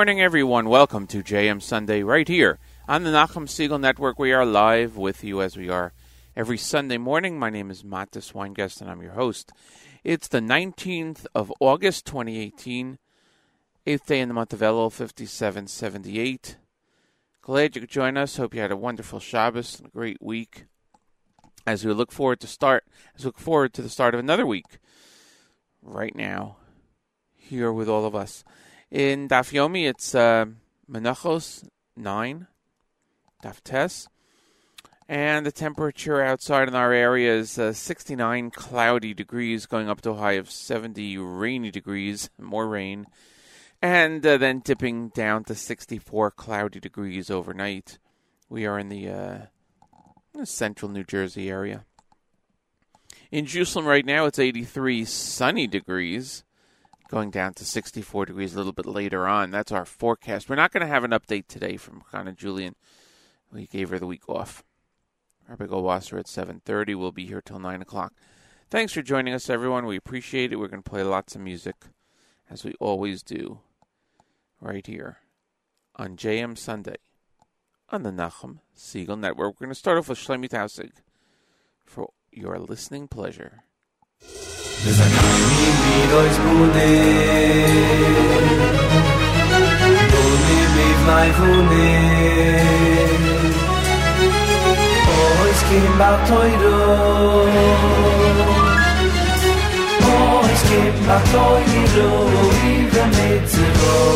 morning, everyone. Welcome to JM Sunday right here on the Nachum Segal Network. We are live with you as we are every Sunday morning. My name is Matis Weingast, and I'm your host. It's the 19th of August, 2018, eighth day in the month of Elul, 5778. Glad you could join us. Hope you had a wonderful Shabbos and a great week. As we look forward to start, as we look forward to the start of another week, right now, here with all of us. In Daf Yomi, it's uh, Menachos 9, Daf Tes. And the temperature outside in our area is uh, 69 cloudy degrees, going up to a high of 70 rainy degrees, more rain. And uh, then dipping down to 64 cloudy degrees overnight. We are in the uh, central New Jersey area. In Jerusalem right now, it's 83 sunny degrees going down to 64 degrees a little bit later on. That's our forecast. We're not going to have an update today from Chana Julian. We gave her the week off. Rabbi Goldwasser at 7.30. We'll be here till 9 o'clock. Thanks for joining us, everyone. We appreciate it. We're going to play lots of music, as we always do, right here on JM Sunday on the Nachum Segal Network. We're going to start off with Shlomi Tausig for your listening pleasure. וזכרני מירויס בונה בונה מבלי בונה אויס קים בתוירו אויס קים בתוירו ובמצרו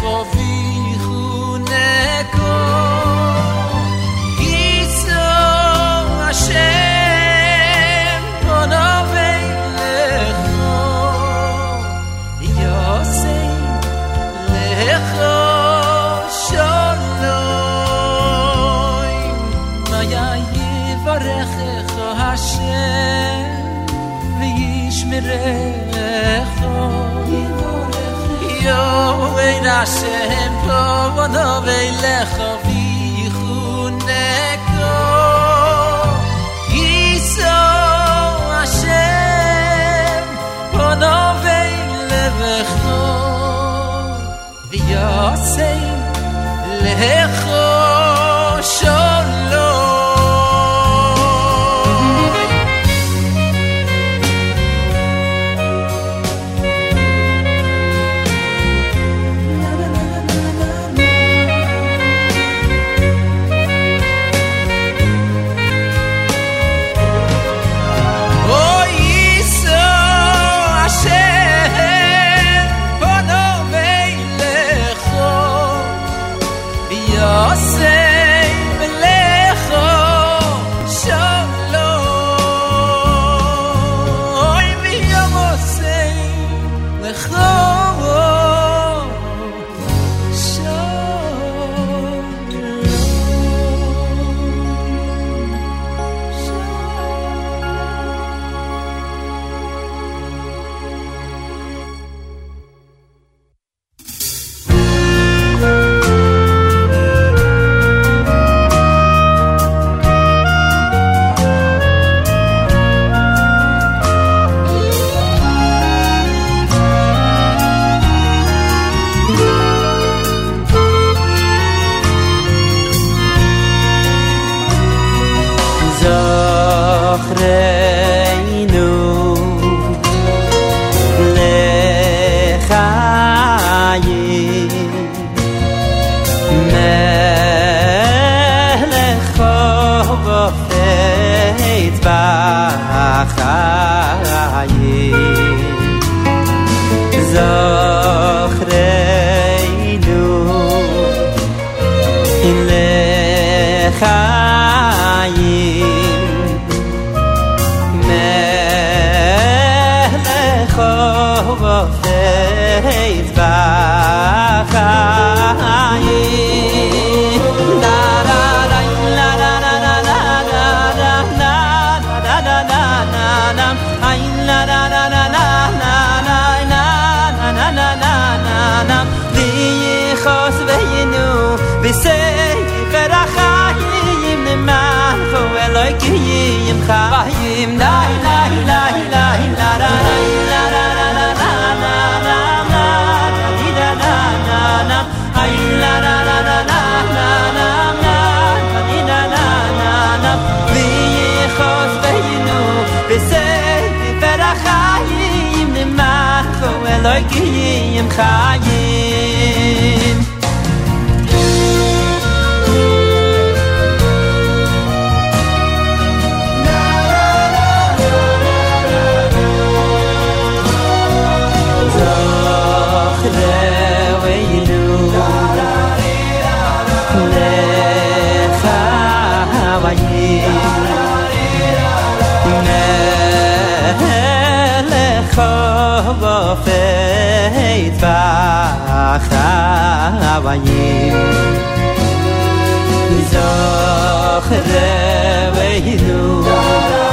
חובי Hashem, po vodoveilech חיים izach der weh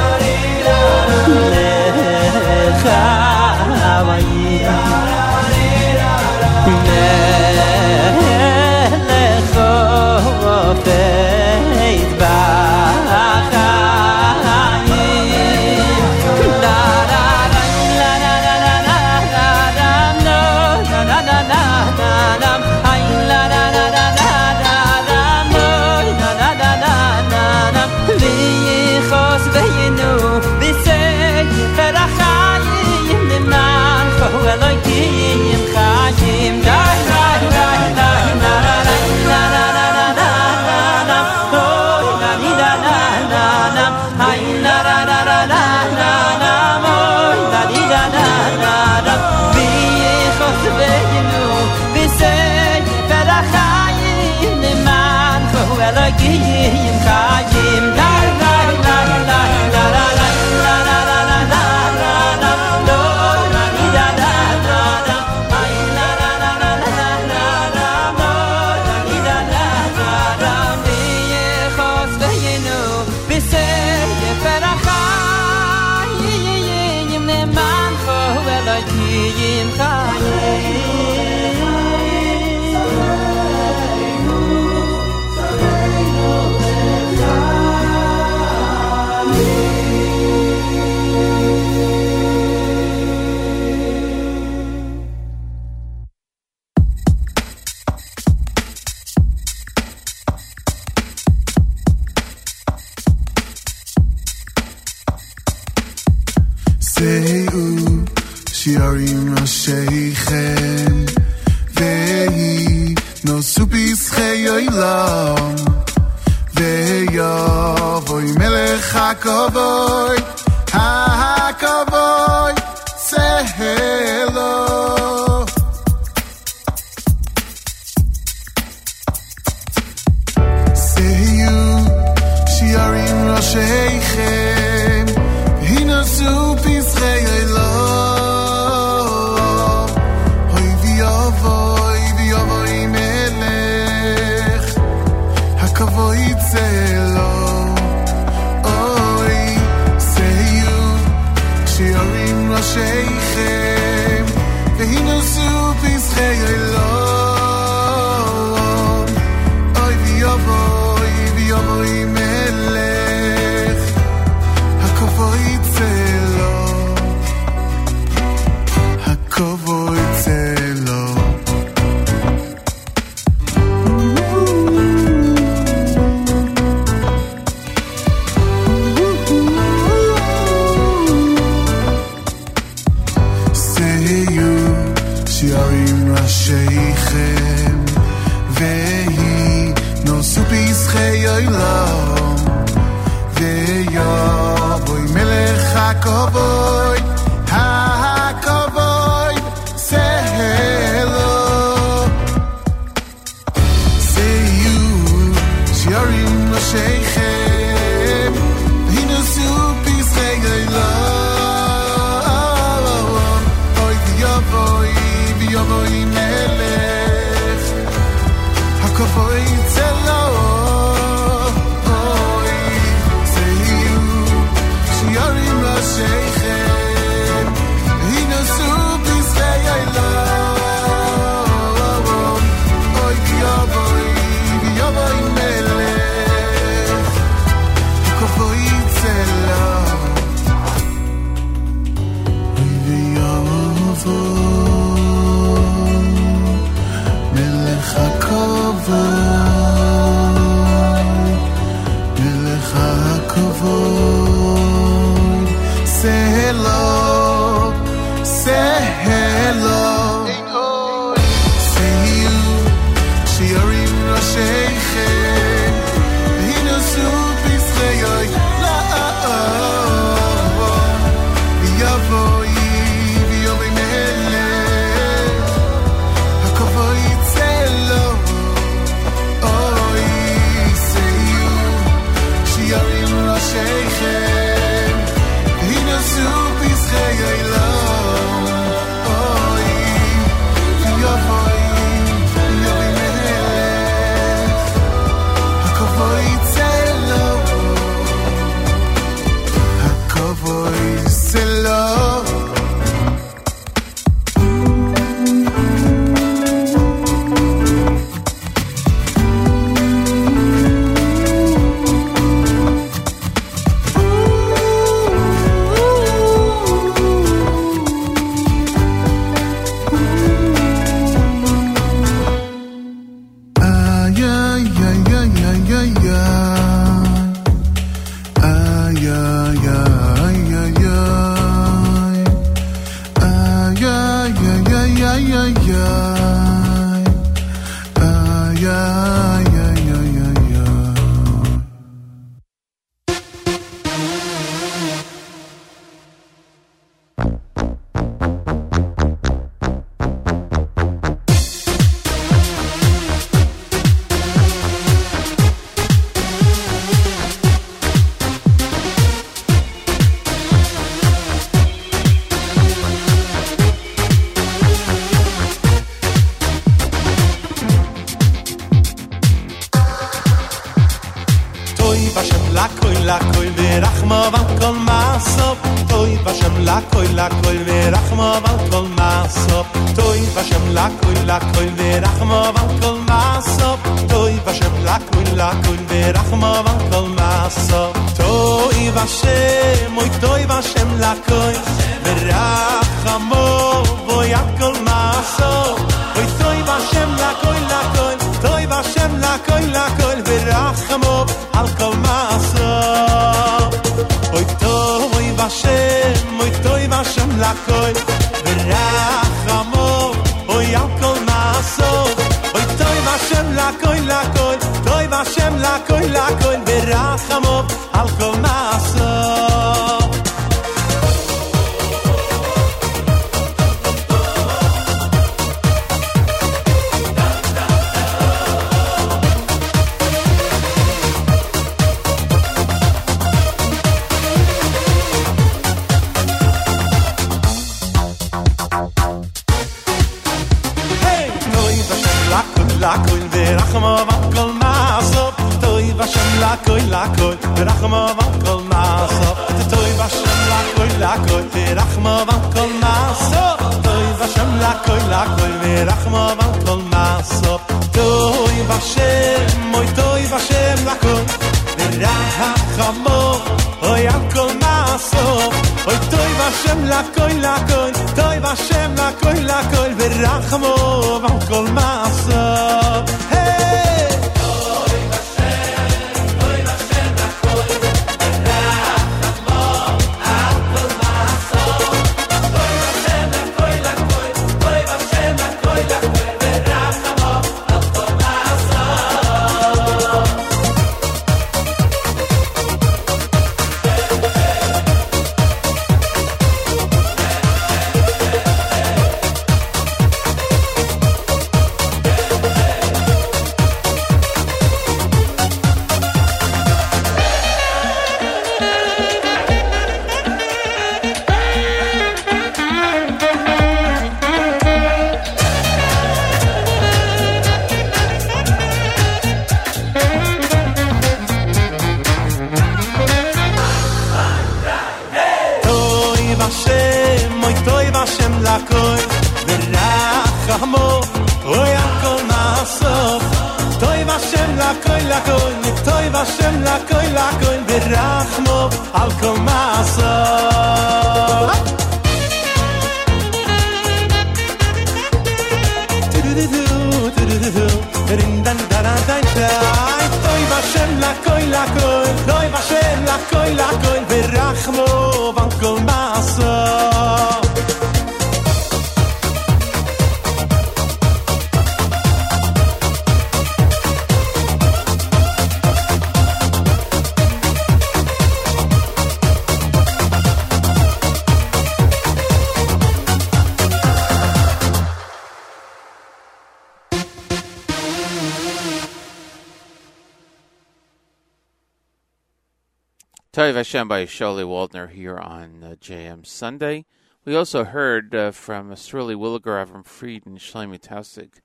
Hashem by Shirley Waldner here on uh, JM Sunday. We also heard uh, from Sruli Williger, Avram Fried, and Shlomi Tausig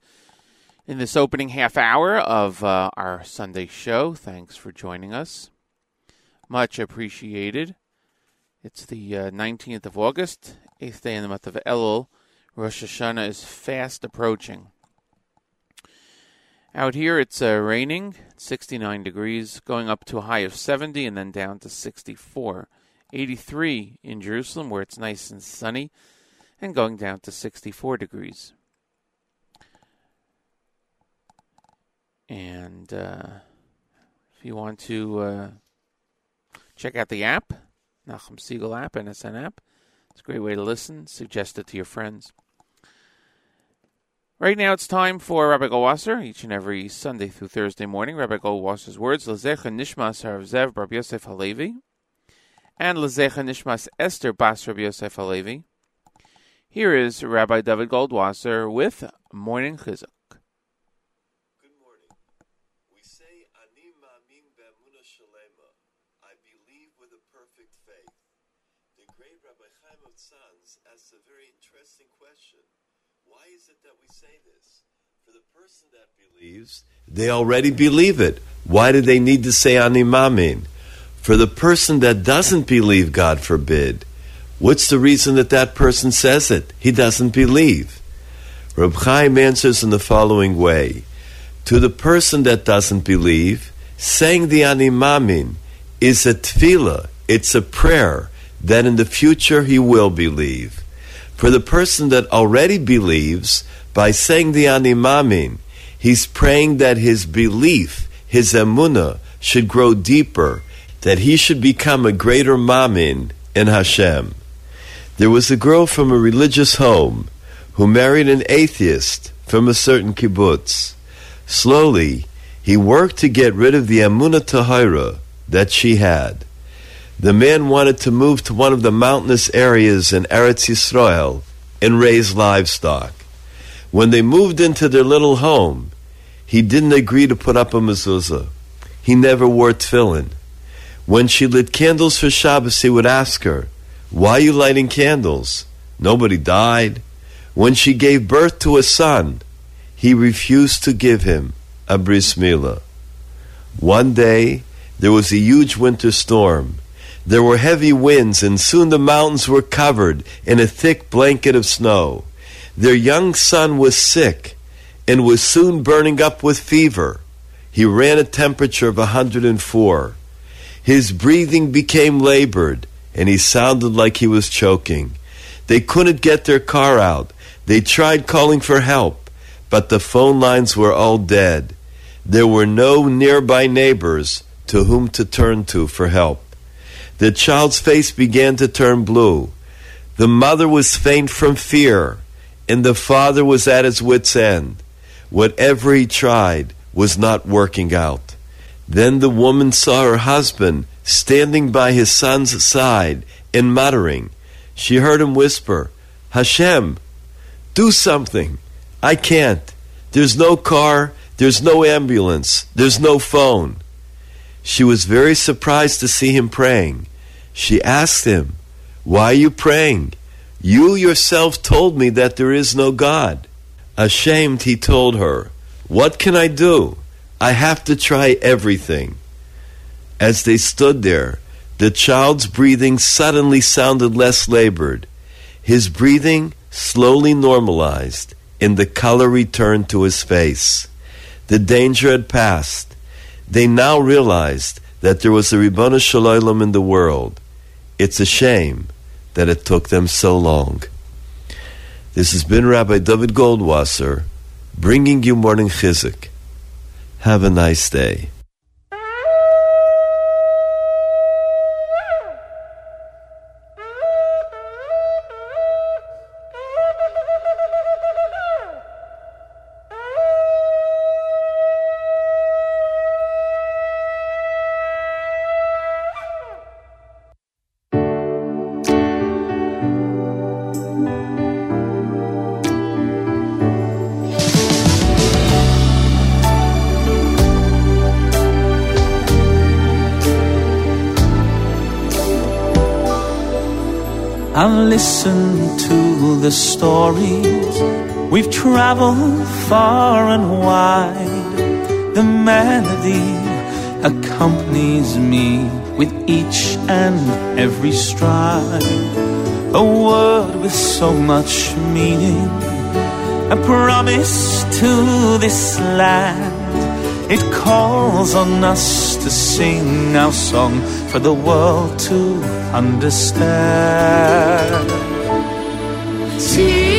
in this opening half hour of uh, our Sunday show. Thanks for joining us. Much appreciated. It's the uh, 19th of August, eighth day in the month of Elul. Rosh Hashanah is fast approaching. Out here, it's uh, raining, 69 degrees, going up to a high of 70 and then down to 64. 83 in Jerusalem, where it's nice and sunny, and going down to 64 degrees. And uh, if you want to uh, check out the app, Nachum Segal app, NSN app, it's a great way to listen. Suggest it to your friends. Right now, it's time for Rabbi Goldwasser, each and every Sunday through Thursday morning. Rabbi Goldwasser's words, Lezecha Nishmas Harav Zev Bar Yosef Halevi, and Lezecha Nishmas Esther Bas Rabbi Yosef Halevi. Here is Rabbi David Goldwasser with Morning Chizuk. Good morning. We say, Ani ma'amin be'emuna shalema. I believe with a perfect faith. The great Rabbi Chaim of Tzanz asks a very interesting question. Why is it that we say this? For the person that believes, they already believe it. Why do they need to say Ani ma'amin? For the person that doesn't believe, God forbid, what's the reason that that person says it? He doesn't believe. Reb Chaim answers in the following way To the person that doesn't believe, saying the Ani ma'amin is a tefillah, it's a prayer that in the future he will believe. For the person that already believes, by saying the Ani ma'amin, he's praying that his belief, his emunah, should grow deeper, that he should become a greater ma'amin in Hashem. There was a girl from a religious home who married an atheist from a certain kibbutz. Slowly, he worked to get rid of the Emunah Tehorah that she had. The man wanted to move to one of the mountainous areas in Eretz Yisrael and raise livestock. When they moved into their little home, he didn't agree to put up a mezuzah. He never wore tefillin. When she lit candles for Shabbos, he would ask her, Why are you lighting candles? Nobody died. When she gave birth to a son, he refused to give him a bris milah. One day, there was a huge winter storm. There were heavy winds, and soon the mountains were covered in a thick blanket of snow. Their young son was sick and was soon burning up with fever. He ran a temperature of 104. His breathing became labored, and he sounded like he was choking. They couldn't get their car out. They tried calling for help, but the phone lines were all dead. There were no nearby neighbors to whom to turn to for help. The child's face began to turn blue. The mother was faint from fear, and the father was at his wits' end. Whatever he tried was not working out. Then the woman saw her husband standing by his son's side and muttering. She heard him whisper, Hashem, do something. I can't. There's no car, there's no ambulance, there's no phone. She was very surprised to see him praying. She asked him, Why are you praying? You yourself told me that there is no God. Ashamed, he told her, What can I do? I have to try everything. As they stood there, the child's breathing suddenly sounded less labored. His breathing slowly normalized, and the color returned to his face. The danger had passed. They now realized that there was a Ribbono Shel Olam in the world. It's a shame that it took them so long. This has been Rabbi David Goldwasser bringing you morning chizuk. Have a nice day. I've listened to the stories. We've traveled far and wide. The melody accompanies me with each and every stride. A word with so much meaning, a promise to this land. It calls on us to sing our song for the world to understand. Zion,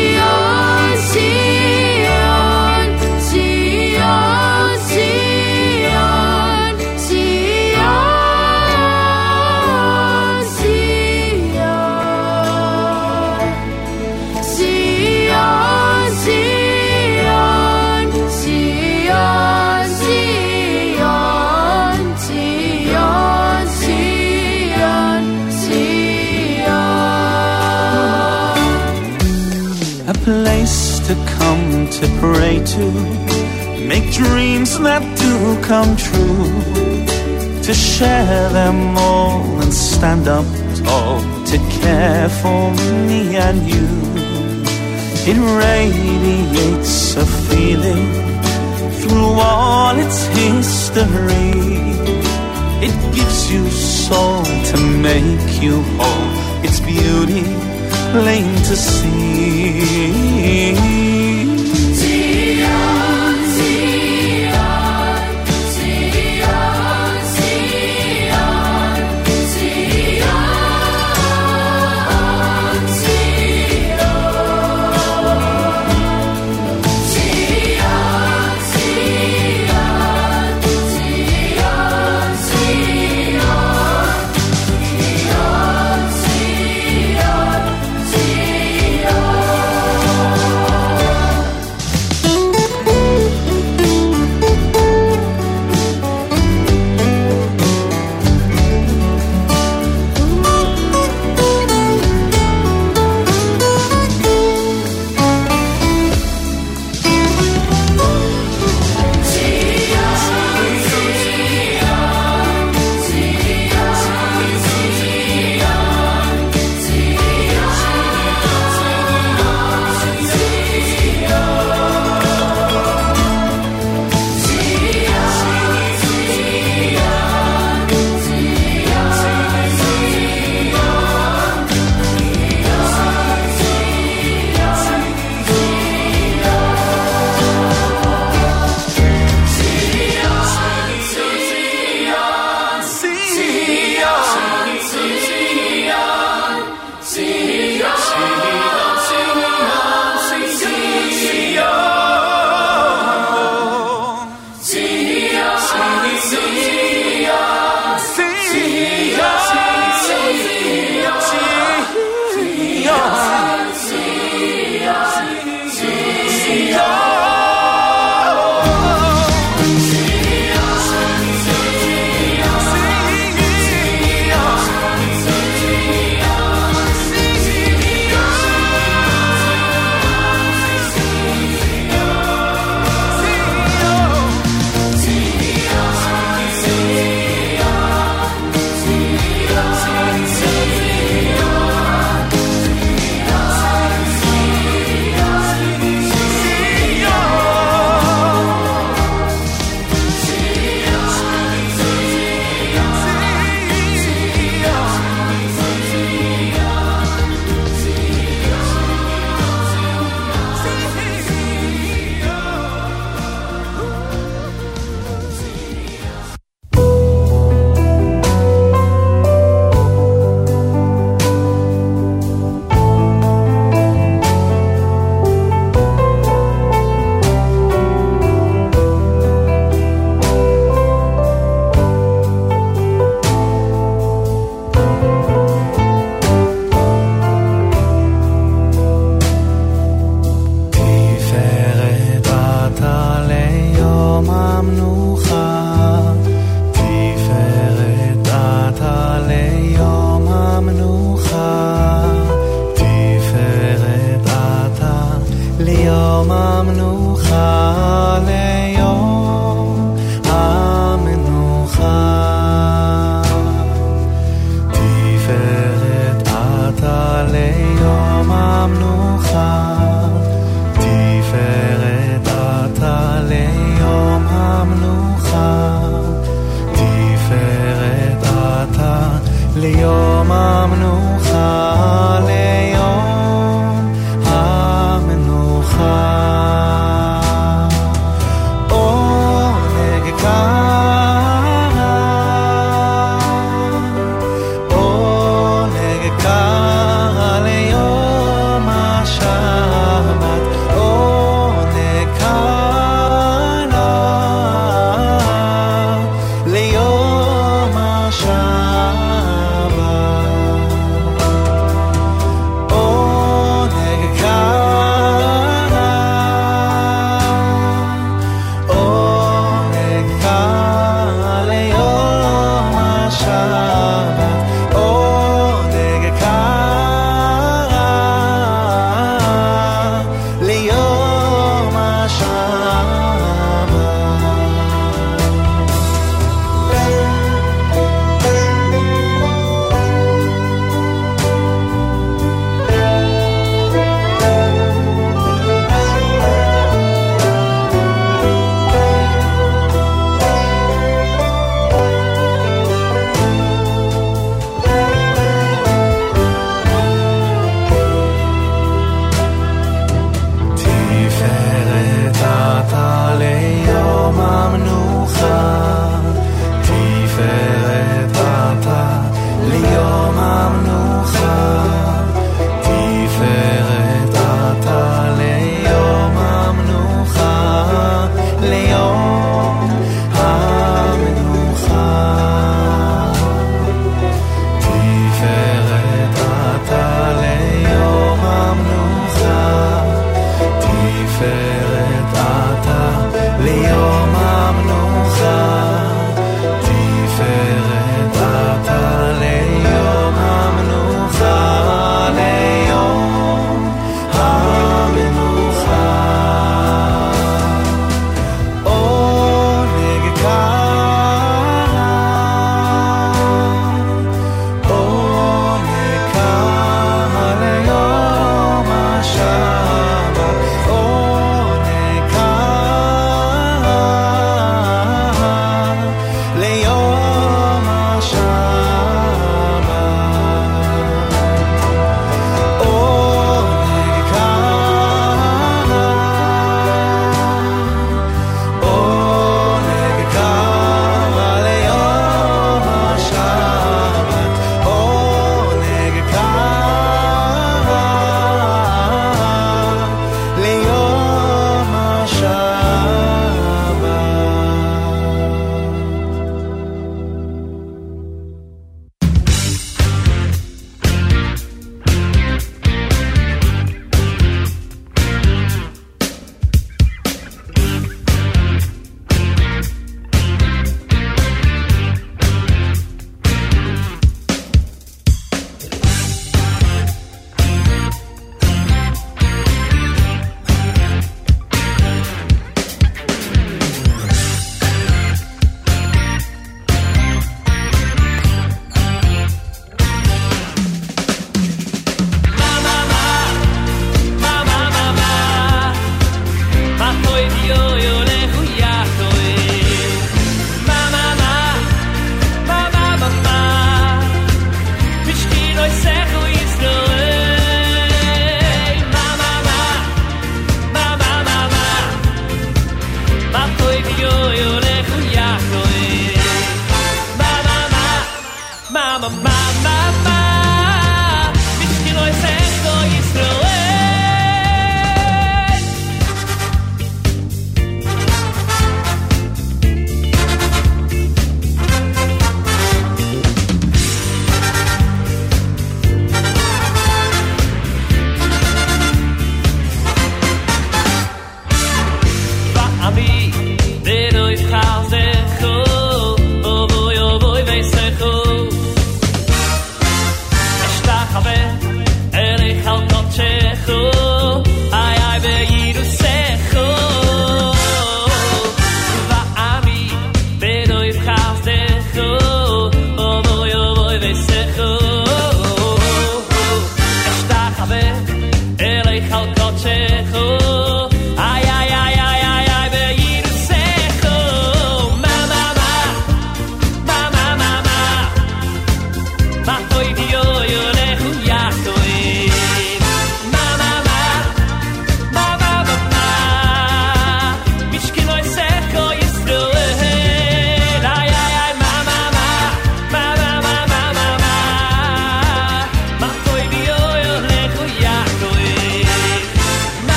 to pray to, make dreams that do come true, to share them all and stand up tall, to care for me and you. It radiates a feeling through all its history. It gives you soul to make you whole. Its beauty plain to see.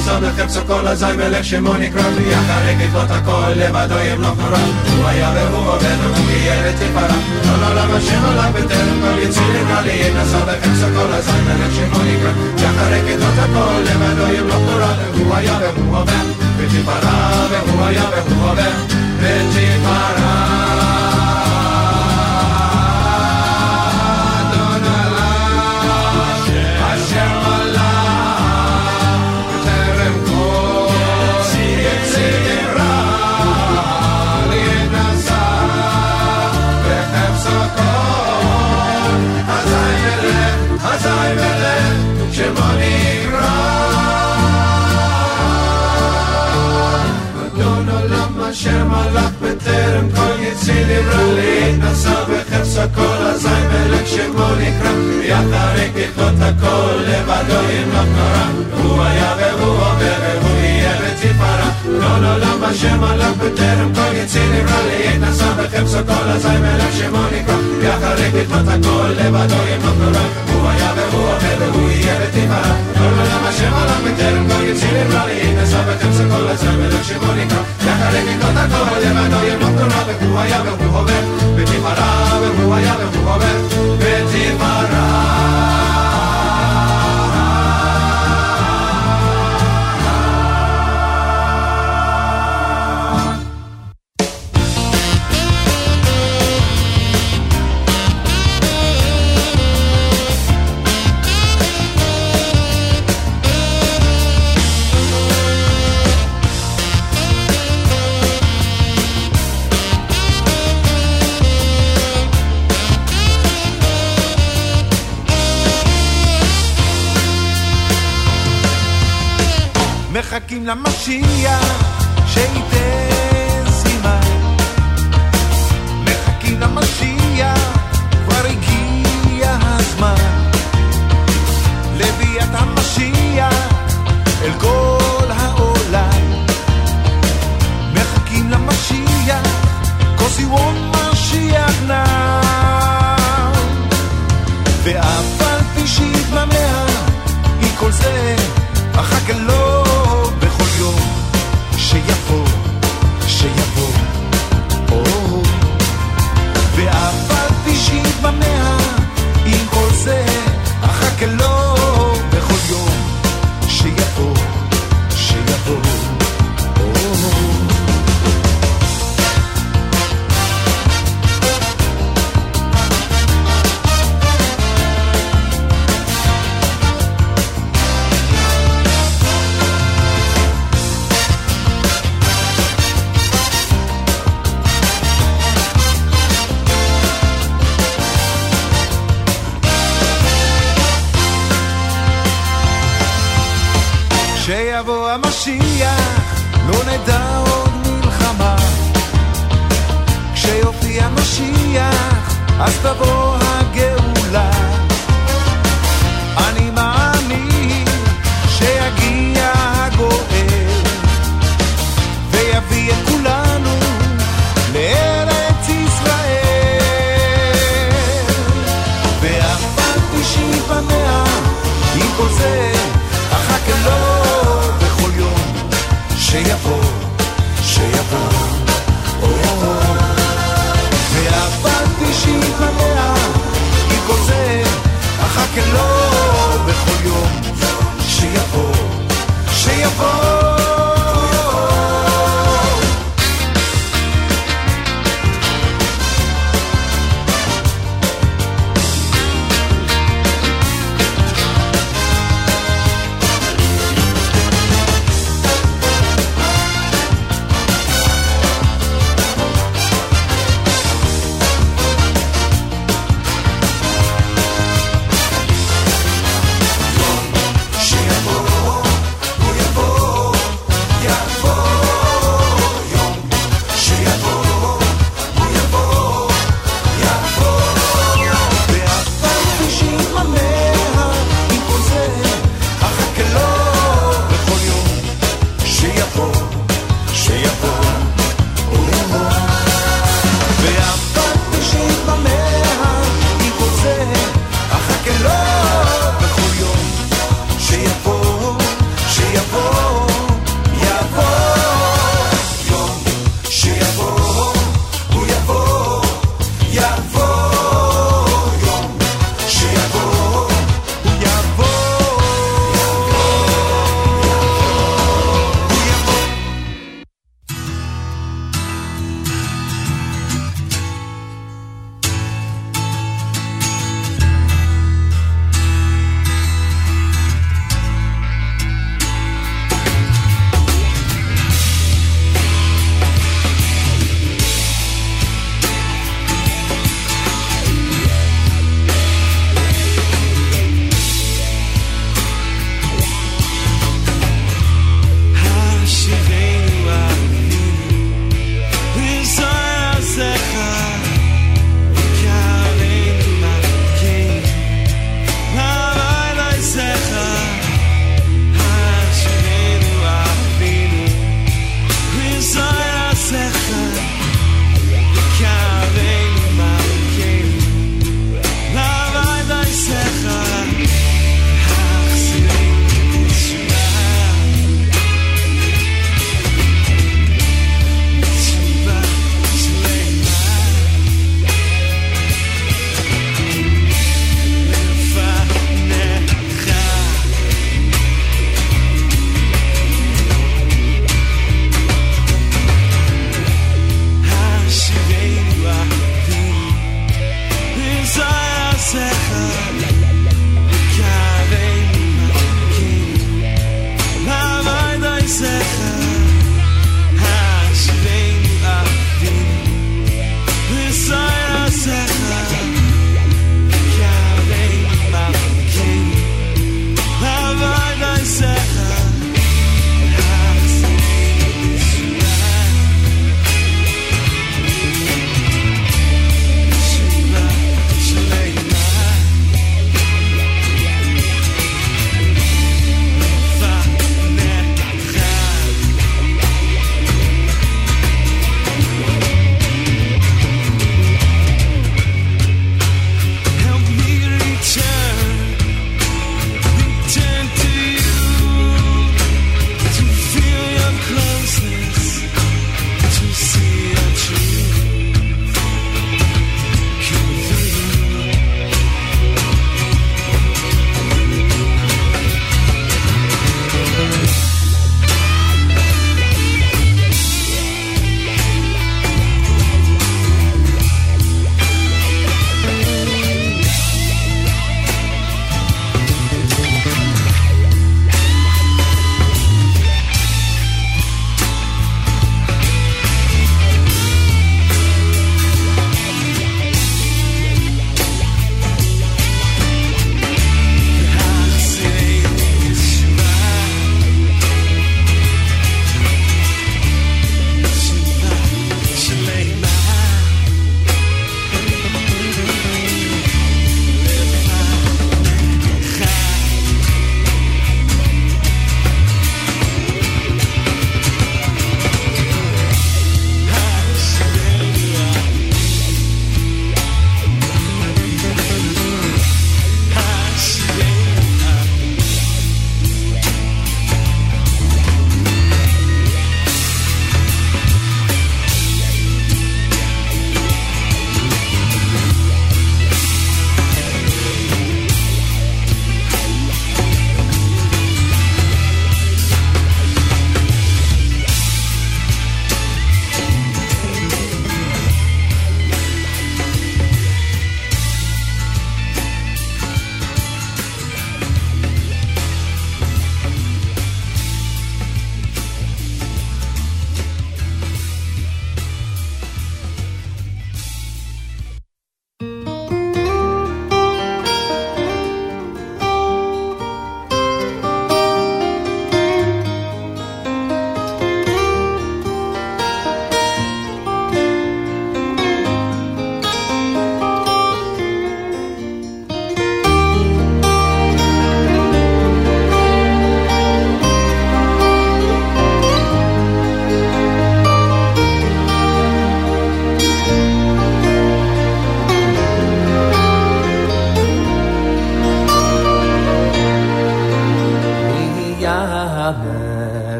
לי נשא בחפצו כל אזי מלך שמו נקרא לי אחרי ככלות הכל לבדו ימלוך נורא הוא היה והוא עובר והוא יהיה בתפארה אדון עולם אשר מלך בטרם כל יציא נברא לי נשא בחפצו כל אזי מלך שמו נקרא שאחרי ככלות הכל לבדו ימלוך נורא והוא היה והוא עובר בתפארה והוא היה והוא עובר בתפארה בטרם כל יציר נברא להתנשא בחפצו כל אזי מלך שמו נקרא ואחרי ככלות הכל לבדו ימלוך נורא הוא היה והוא עובר והוא יהיה בתפארה אדון עולם אשר מלך בטרם כל יציר נברא להתנשא בחפצו כל אזי מלך שמו נקרא ואחרי ככלות הכל לבדו ימלוך נורא הוא היה והוא עובר והוא יהיה בתפארה אדון עולם אשר מלך בטרם כל יציר נברא להתנשא בחפצו כל אזי מלך שמו נקרא ואחרי ככלות הכל לבדו ימלוך נורא והוא היה והוא עובר בתפארה והוא היה והוא עובר בתפארה na magia.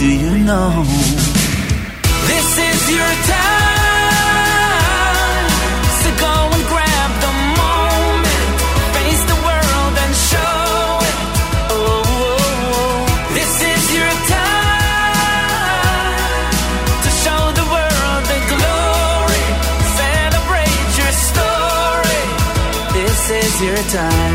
do you know? This is your time. So go and grab the moment. Face the world and show it. Oh, oh, oh. this is your time. To show the world the glory. Celebrate your story. This is your time.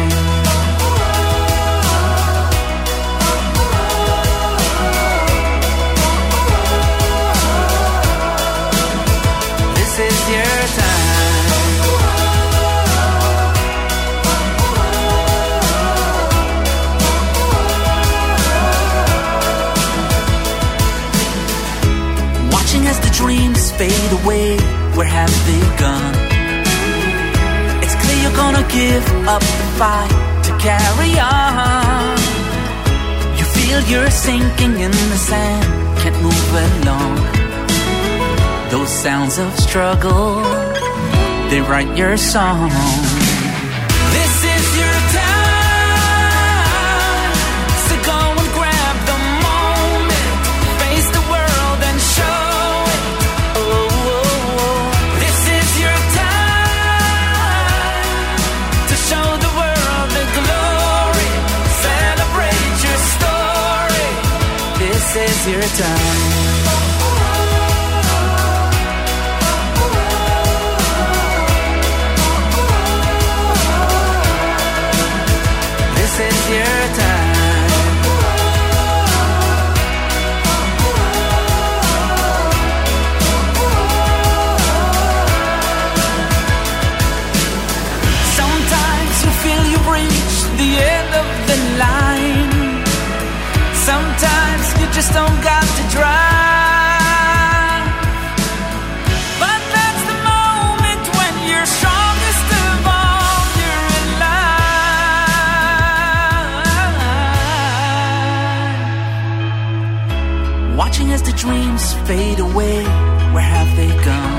Gone? It's clear you're gonna give up the fight to carry on. You feel you're sinking in the sand, can't move along. Those sounds of struggle, they write your song. Your time. Just don't got to drive. But that's the moment when you're strongest of all. You're alive. Watching as the dreams fade away, where have they gone?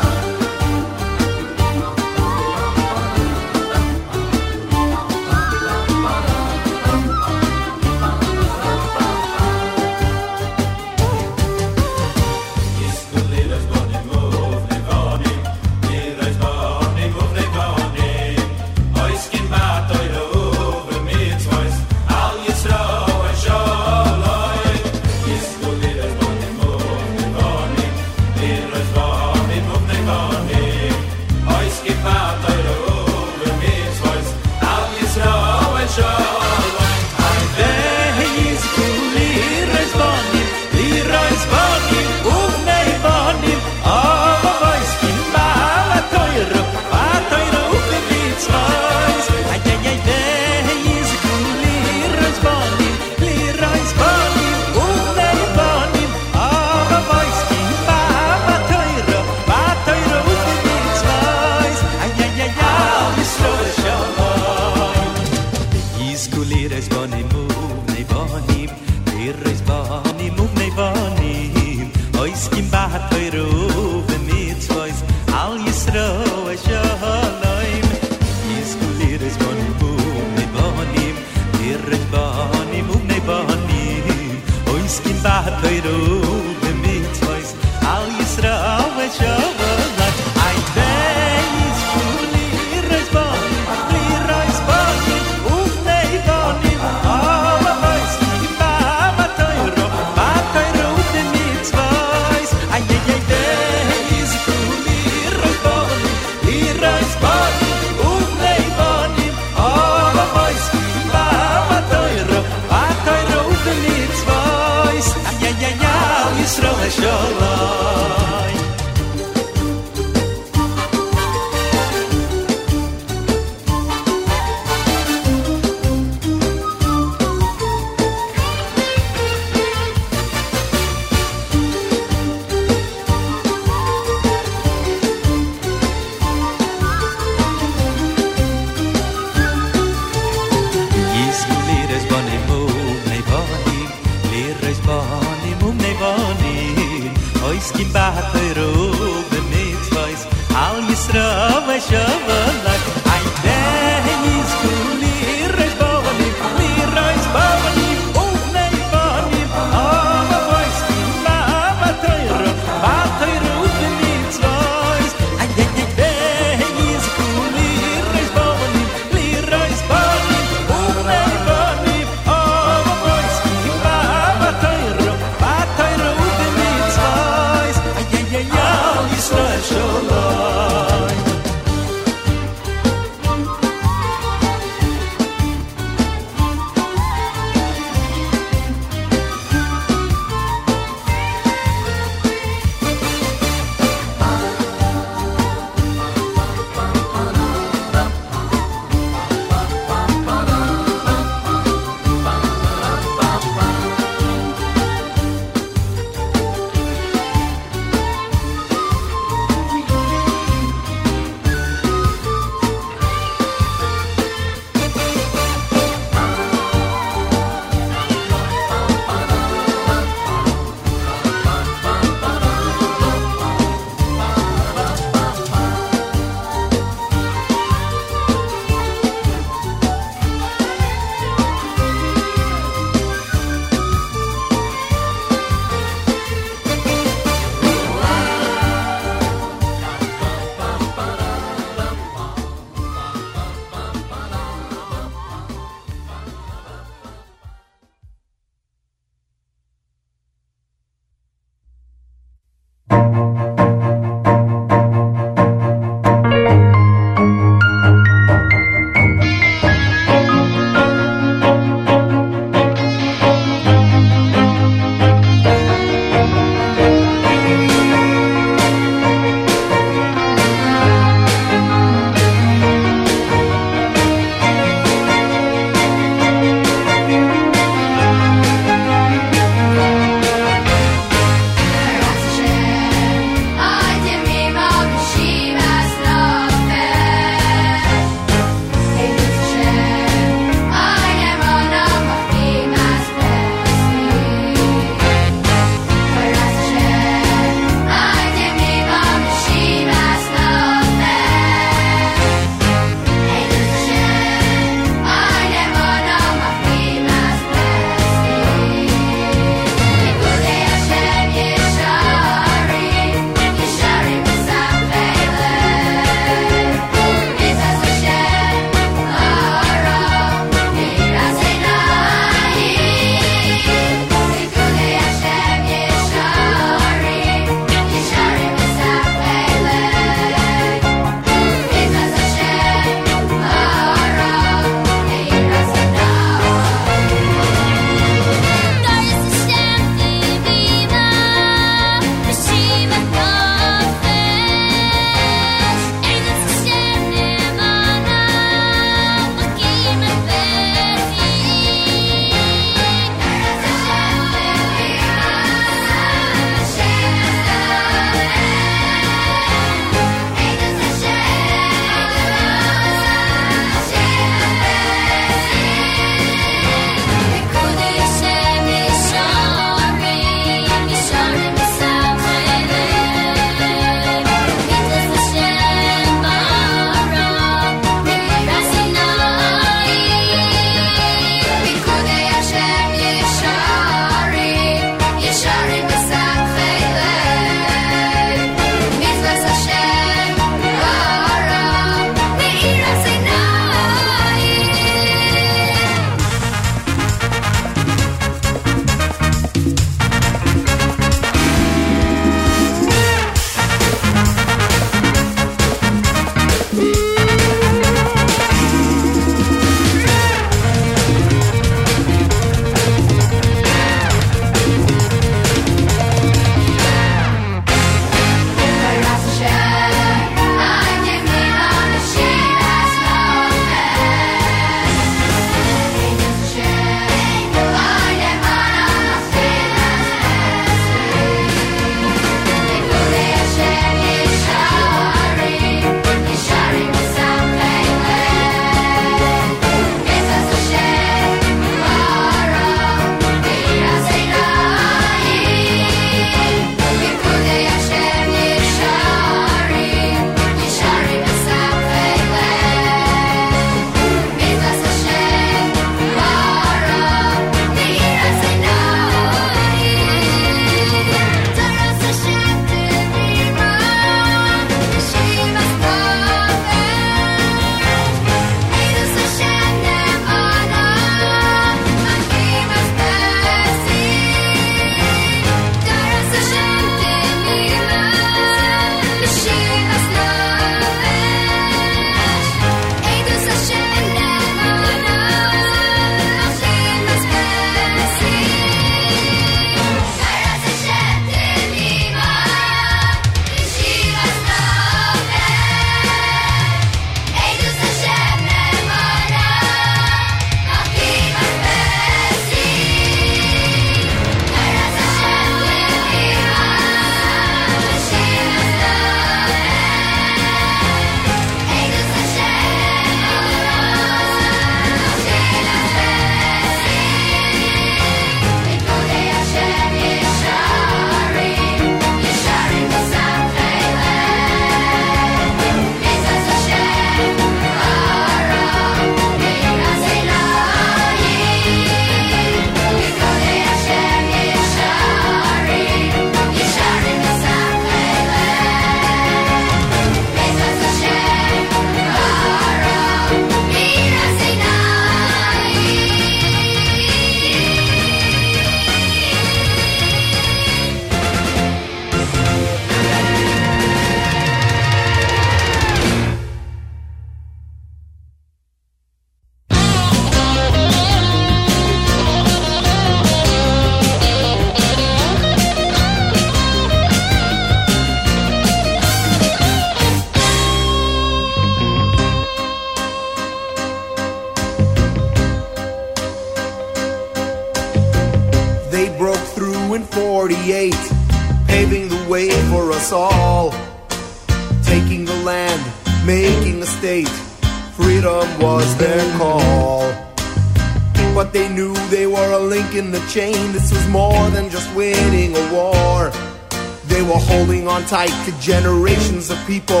To generations of people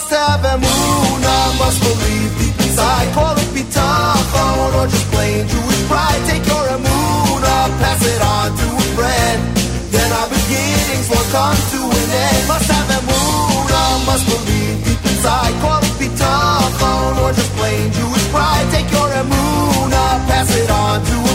must have Emunah, must believe deep inside. Call it bitachon or just plain Jewish pride. Take your Emunah, pass it on to a friend. Then our beginnings will come to an end. Must have Emunah, must believe deep inside. Call it bitachon or just plain Jewish pride. Take your Emunah, pass it on to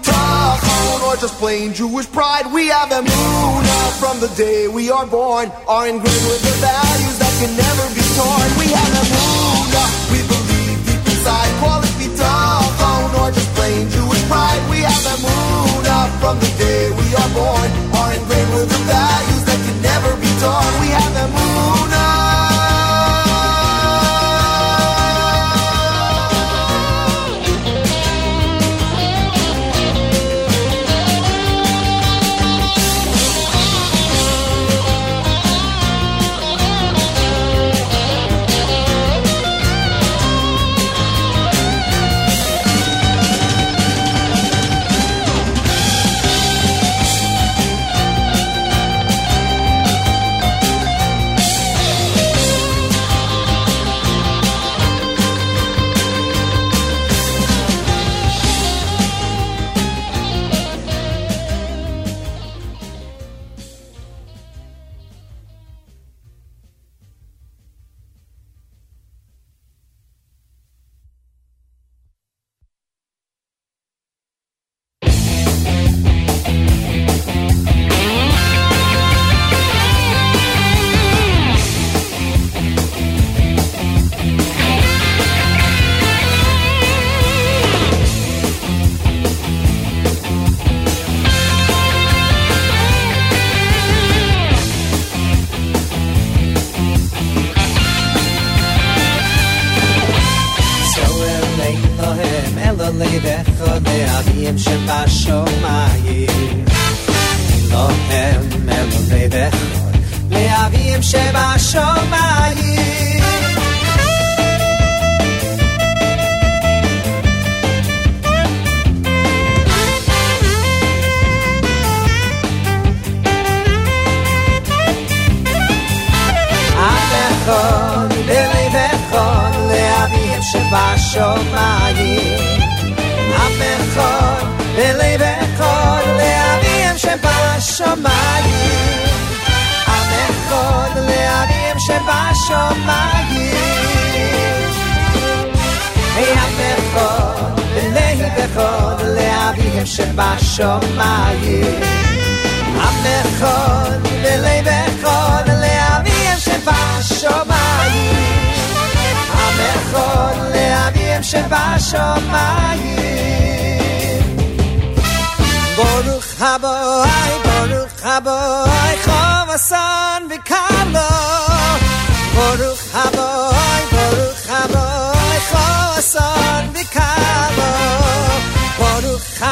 It bitachon or just plain Jewish pride. We have the Muna from the day we are born, are ingrained with the values that can never be torn. We have the Muna, we believe deep inside. Call it bitachon or just plain Jewish pride. We have the Muna from the day we are born, are ingrained with the values that can never be torn. We have Muna.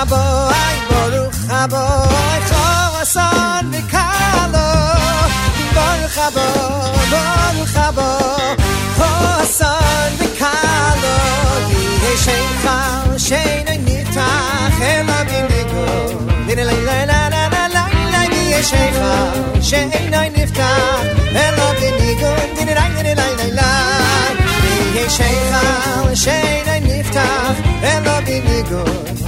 הבוי ברוך הבוי חורסון וקלו ברוך הבוי ברוך הבוי חורסון וקלו יהיה שם חר שאינו נפתח אלא במגו לילה לילה לילה לילה לילה יהיה שם חר שאינו נפתח אלא במגו לילה לילה לילה לילה יהיה שם חר שאינו נפתח אלא במגו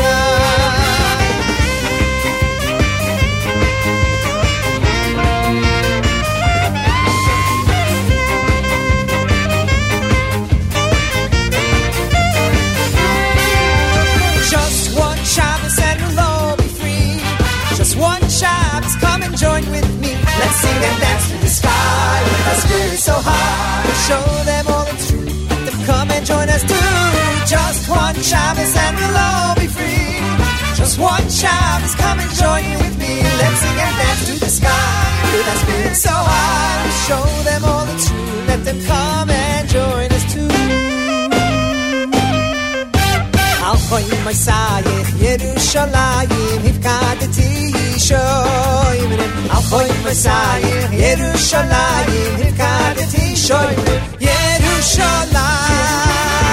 sky with our spirits so high. We'll show them all true. Let them come and join us too. Just one Shabbos and we'll all be free. Just one Shabbos, come and join with me. Let's sing and dance through the sky with our spirits so high. We'll show them all it's true. Let them come and join us too. Al khoy masayich Yerushalayim hifkadeti Yerushalayim, Yerushalayim, Yerushalayim, Yerushalayim, Yerushalayim, Yerushalayim, Yerushalayim, Yerushalayim, Yerushalayim, Yerushalayim, Yerushalayim, Yerushalayim,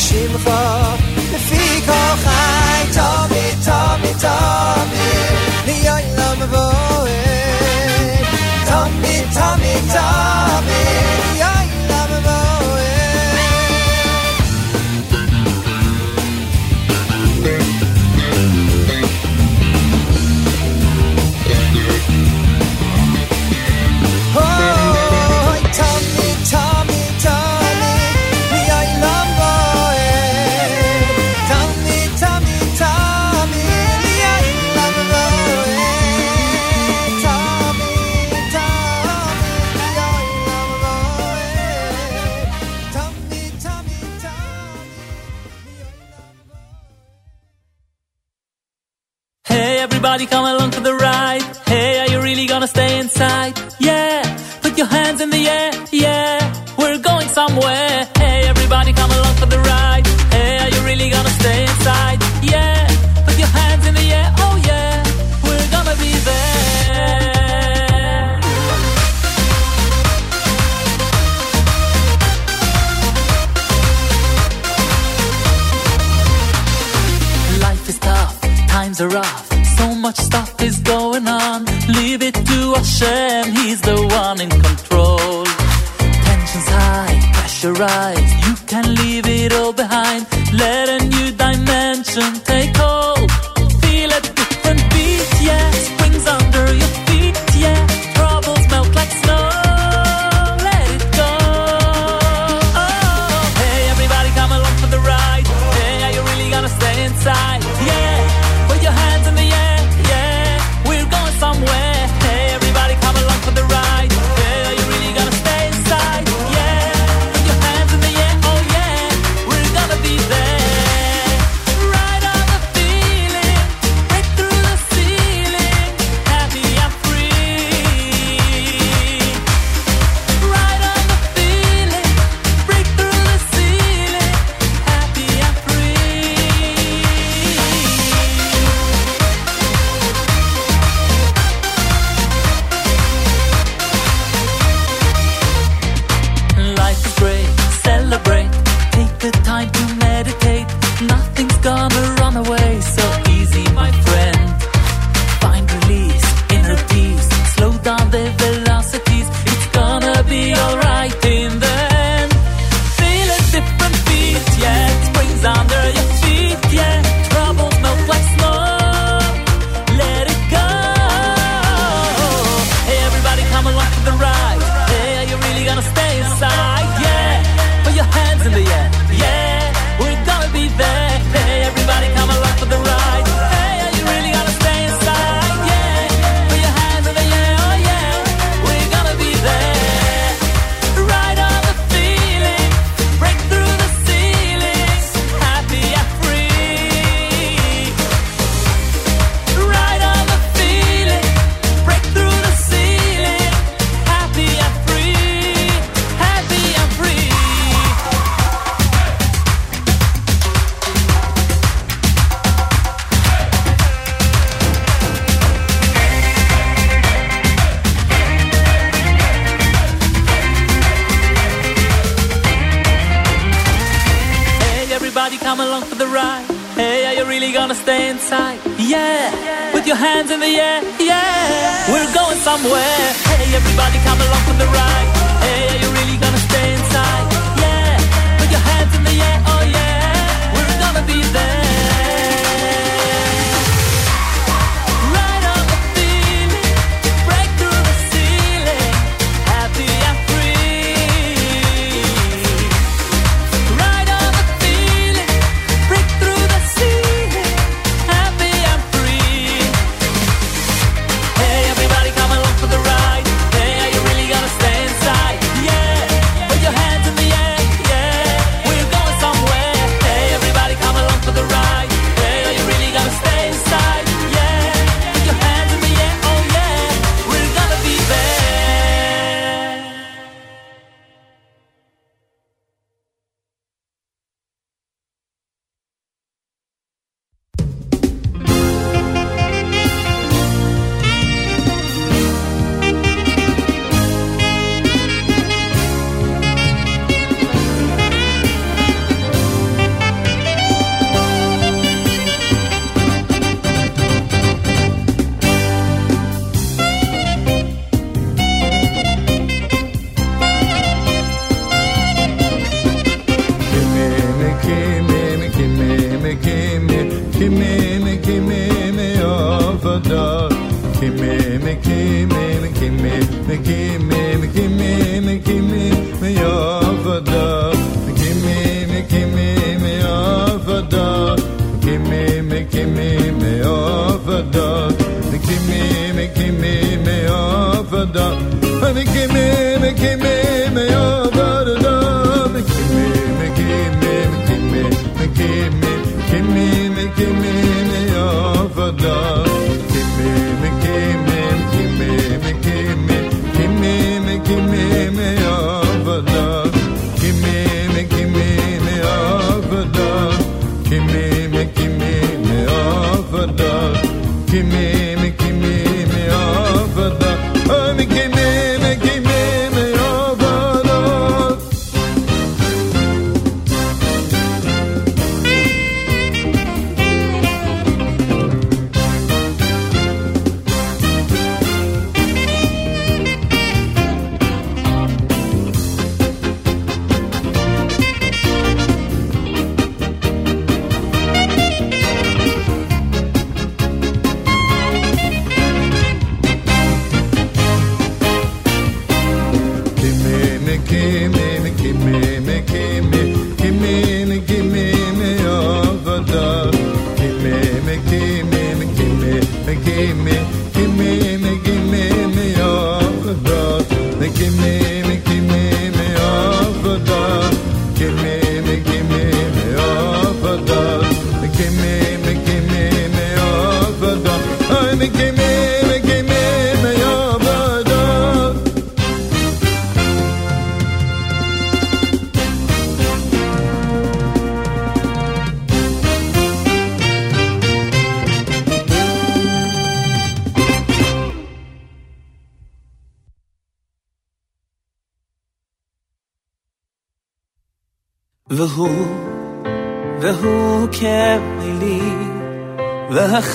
shame if I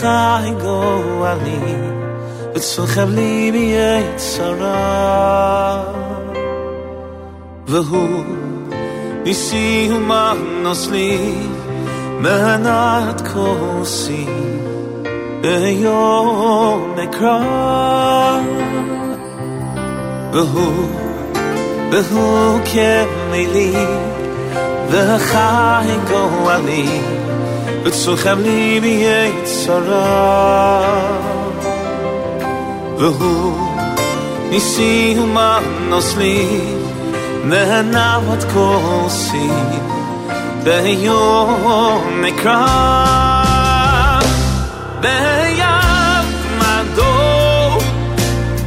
והחי גואלי, וצוחב לי ביצרה. והוא ניסי ומנוס לי, מנת כוסי, ביום אקרא. והוא, והוא כלי, והחי גואלי, וצוחם לי ביצרה. והוא ניסי ומנוס לי, מנת כוסי, ביום אקרא. בימדו,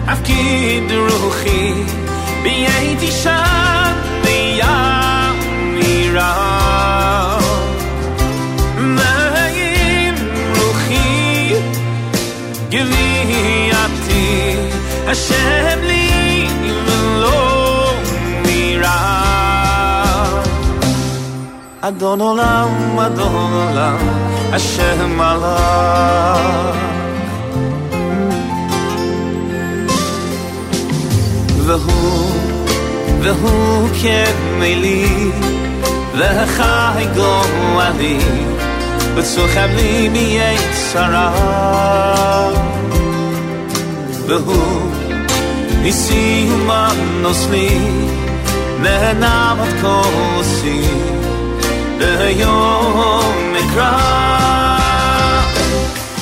הפקיד רוחי, בייתי שם בימירה. השם לי ולא מירה. אדון עולם, אדון עולם, השם עליו. והוא, והוא כמלי, והחי גואלי, וצוחב לי מיצרה. והוא ניסי ומנוס לי, נענמת כוסי, ביום אקרא.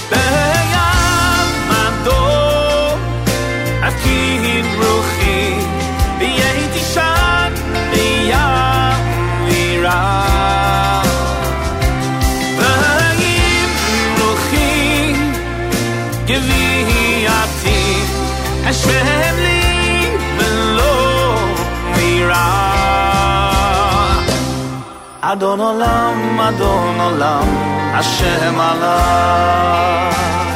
בימדו Adon Olam, Adon Olam, Hashem Allah.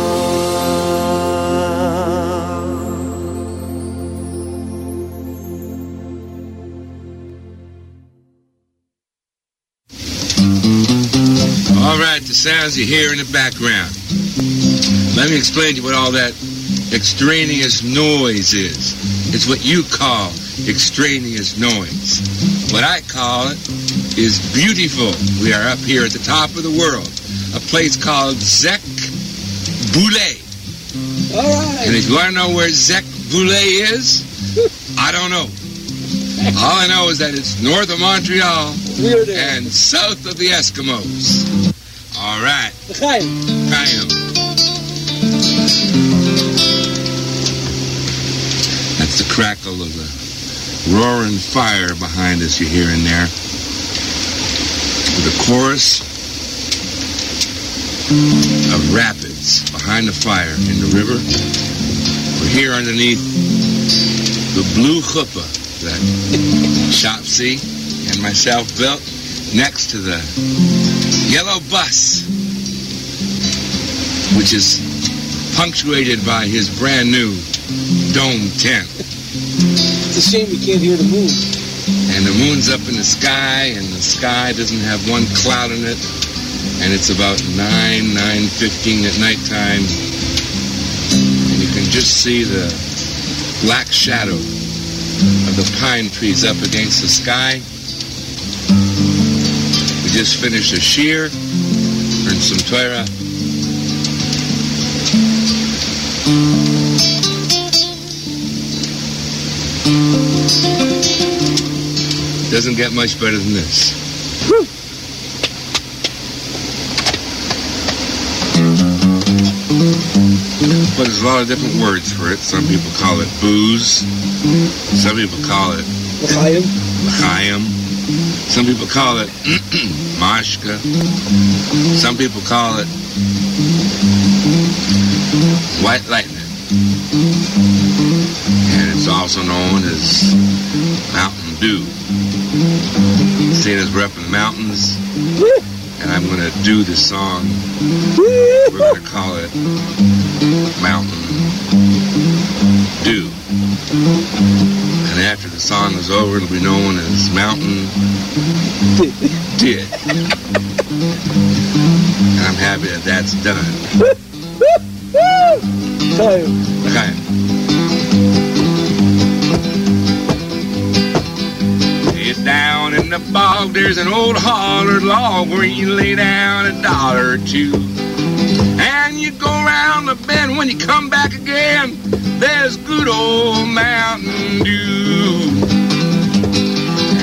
the sounds you hear in the background. Let me explain to you what all that extraneous noise is. It's what you call extraneous noise. What I call it is beautiful. We are up here at the top of the world, a place called Zek Boulay. All right. And if you want to know where Zek Boulay is, I don't know. All I know is that it's north of Montreal and south of the Eskimos. All right. Chaim. That's the crackle of the roaring fire behind us you hear in there. The chorus of rapids behind the fire in the river. We're here underneath the blue chuppah that Shopsy and myself built next to the yellow bus, which is punctuated by his brand new dome tent. It's a shame you can't hear the moon. And the moon's up in the sky, and the sky doesn't have one cloud in it. And it's about 9, 9.15 at nighttime. And you can just see the black shadow of the pine trees up against the sky. Just finished a shiur, earned some Torah. Doesn't get much better than this. But there's a lot of different words for it. Some people call it booze. Some people call it L'chaim. l'chaim. Some people call it mashka. Some people call it white lightning. And it's also known as Mountain Dew. Seeing as we're mountains, and I'm going to do the song, we're going to call it Mountain Dew. And after the song is over, it'll be known as Mountain Did. And I'm happy that that's done. Okay. It's down in the bog, there's an old hollered log where you lay down a dollar or two. And you go round the bend when you come back again, there's good old Mountain Dew.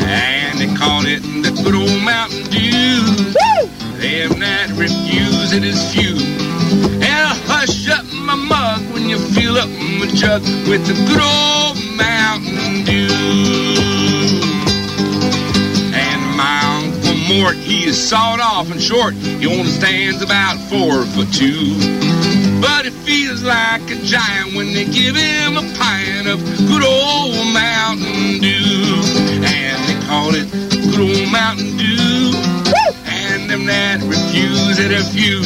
And they call it the good old Mountain Dew. Them that refuse it is few. And I hush up my mug when you fill up my jug with the good old Mountain Dew. And my Uncle Mort, he is sawed off and short. He only stands about four foot two. But it feels like a giant when they give him a pint of good old Mountain Dew. And they call it good old Mountain Dew. And them that refuse it are few.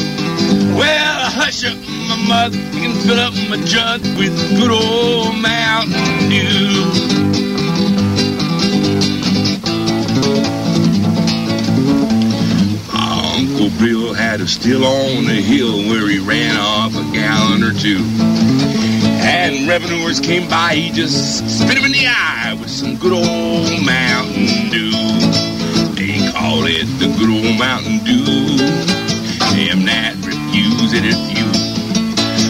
Well, hush up my mug, can fill up my jug with good old Mountain Dew. Uncle Bill had a still on the hill where he ran off a gallon or two. And revenuers came by, he just spit him in the eye with some good old Mountain Dew. They call it the good old Mountain Dew. Them that refuse it if you.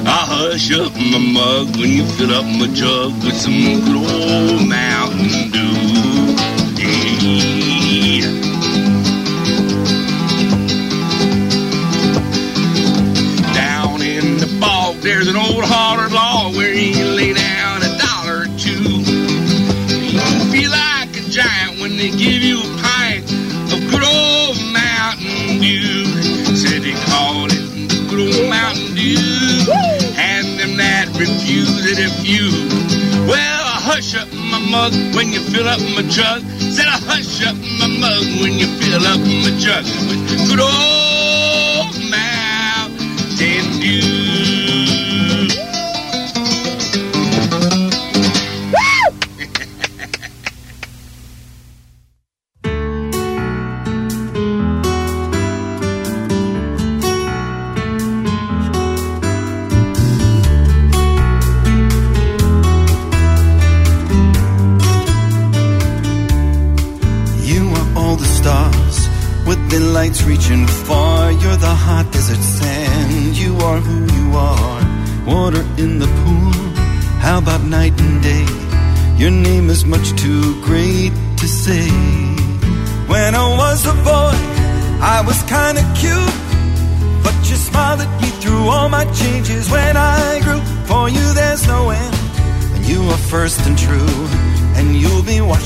I hush up my mug when you fill up my jug with some good old Mountain Dew. Yeah. They give you a pint of good old Mountain Dew. Said they call it the good old Mountain Dew. And them that refuse it if you. Well, I hush up my mug when you fill up my jug. Said I hush up my mug when you fill up my jug with good old Mountain Dew.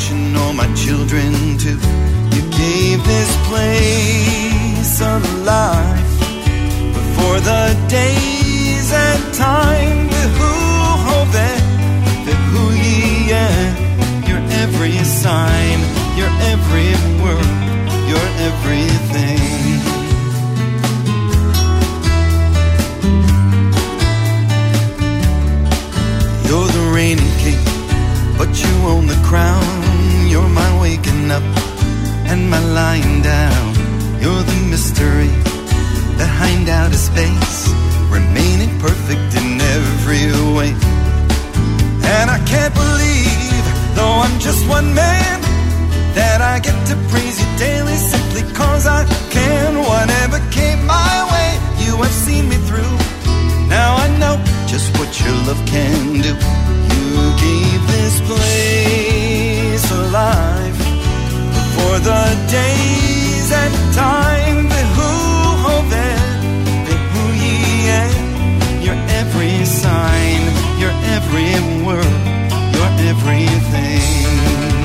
And all my children too. You gave this place a life before the days and time. Who hope that, that who ye are, your every sign, your every word, your everything. You're the reigning king, but you own the crown and my lying down. You're the mystery behind outer space, remaining perfect in every way. And I can't believe, though I'm just one man, that I get to praise you daily simply cause I can. Whatever came my way, you have seen me through. Now I know just what your love can do. You gave this place a life for the days and time behoven, oh, behooven, your every sign, your every word, your everything.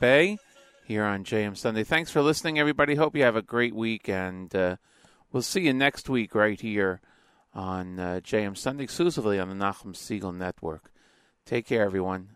Gabe here on JM Sunday. Thanks for listening, everybody. Hope you have a great week, and uh, we'll see you next week right here on uh, JM Sunday, exclusively on the Nachum Segal Network. Take care, everyone.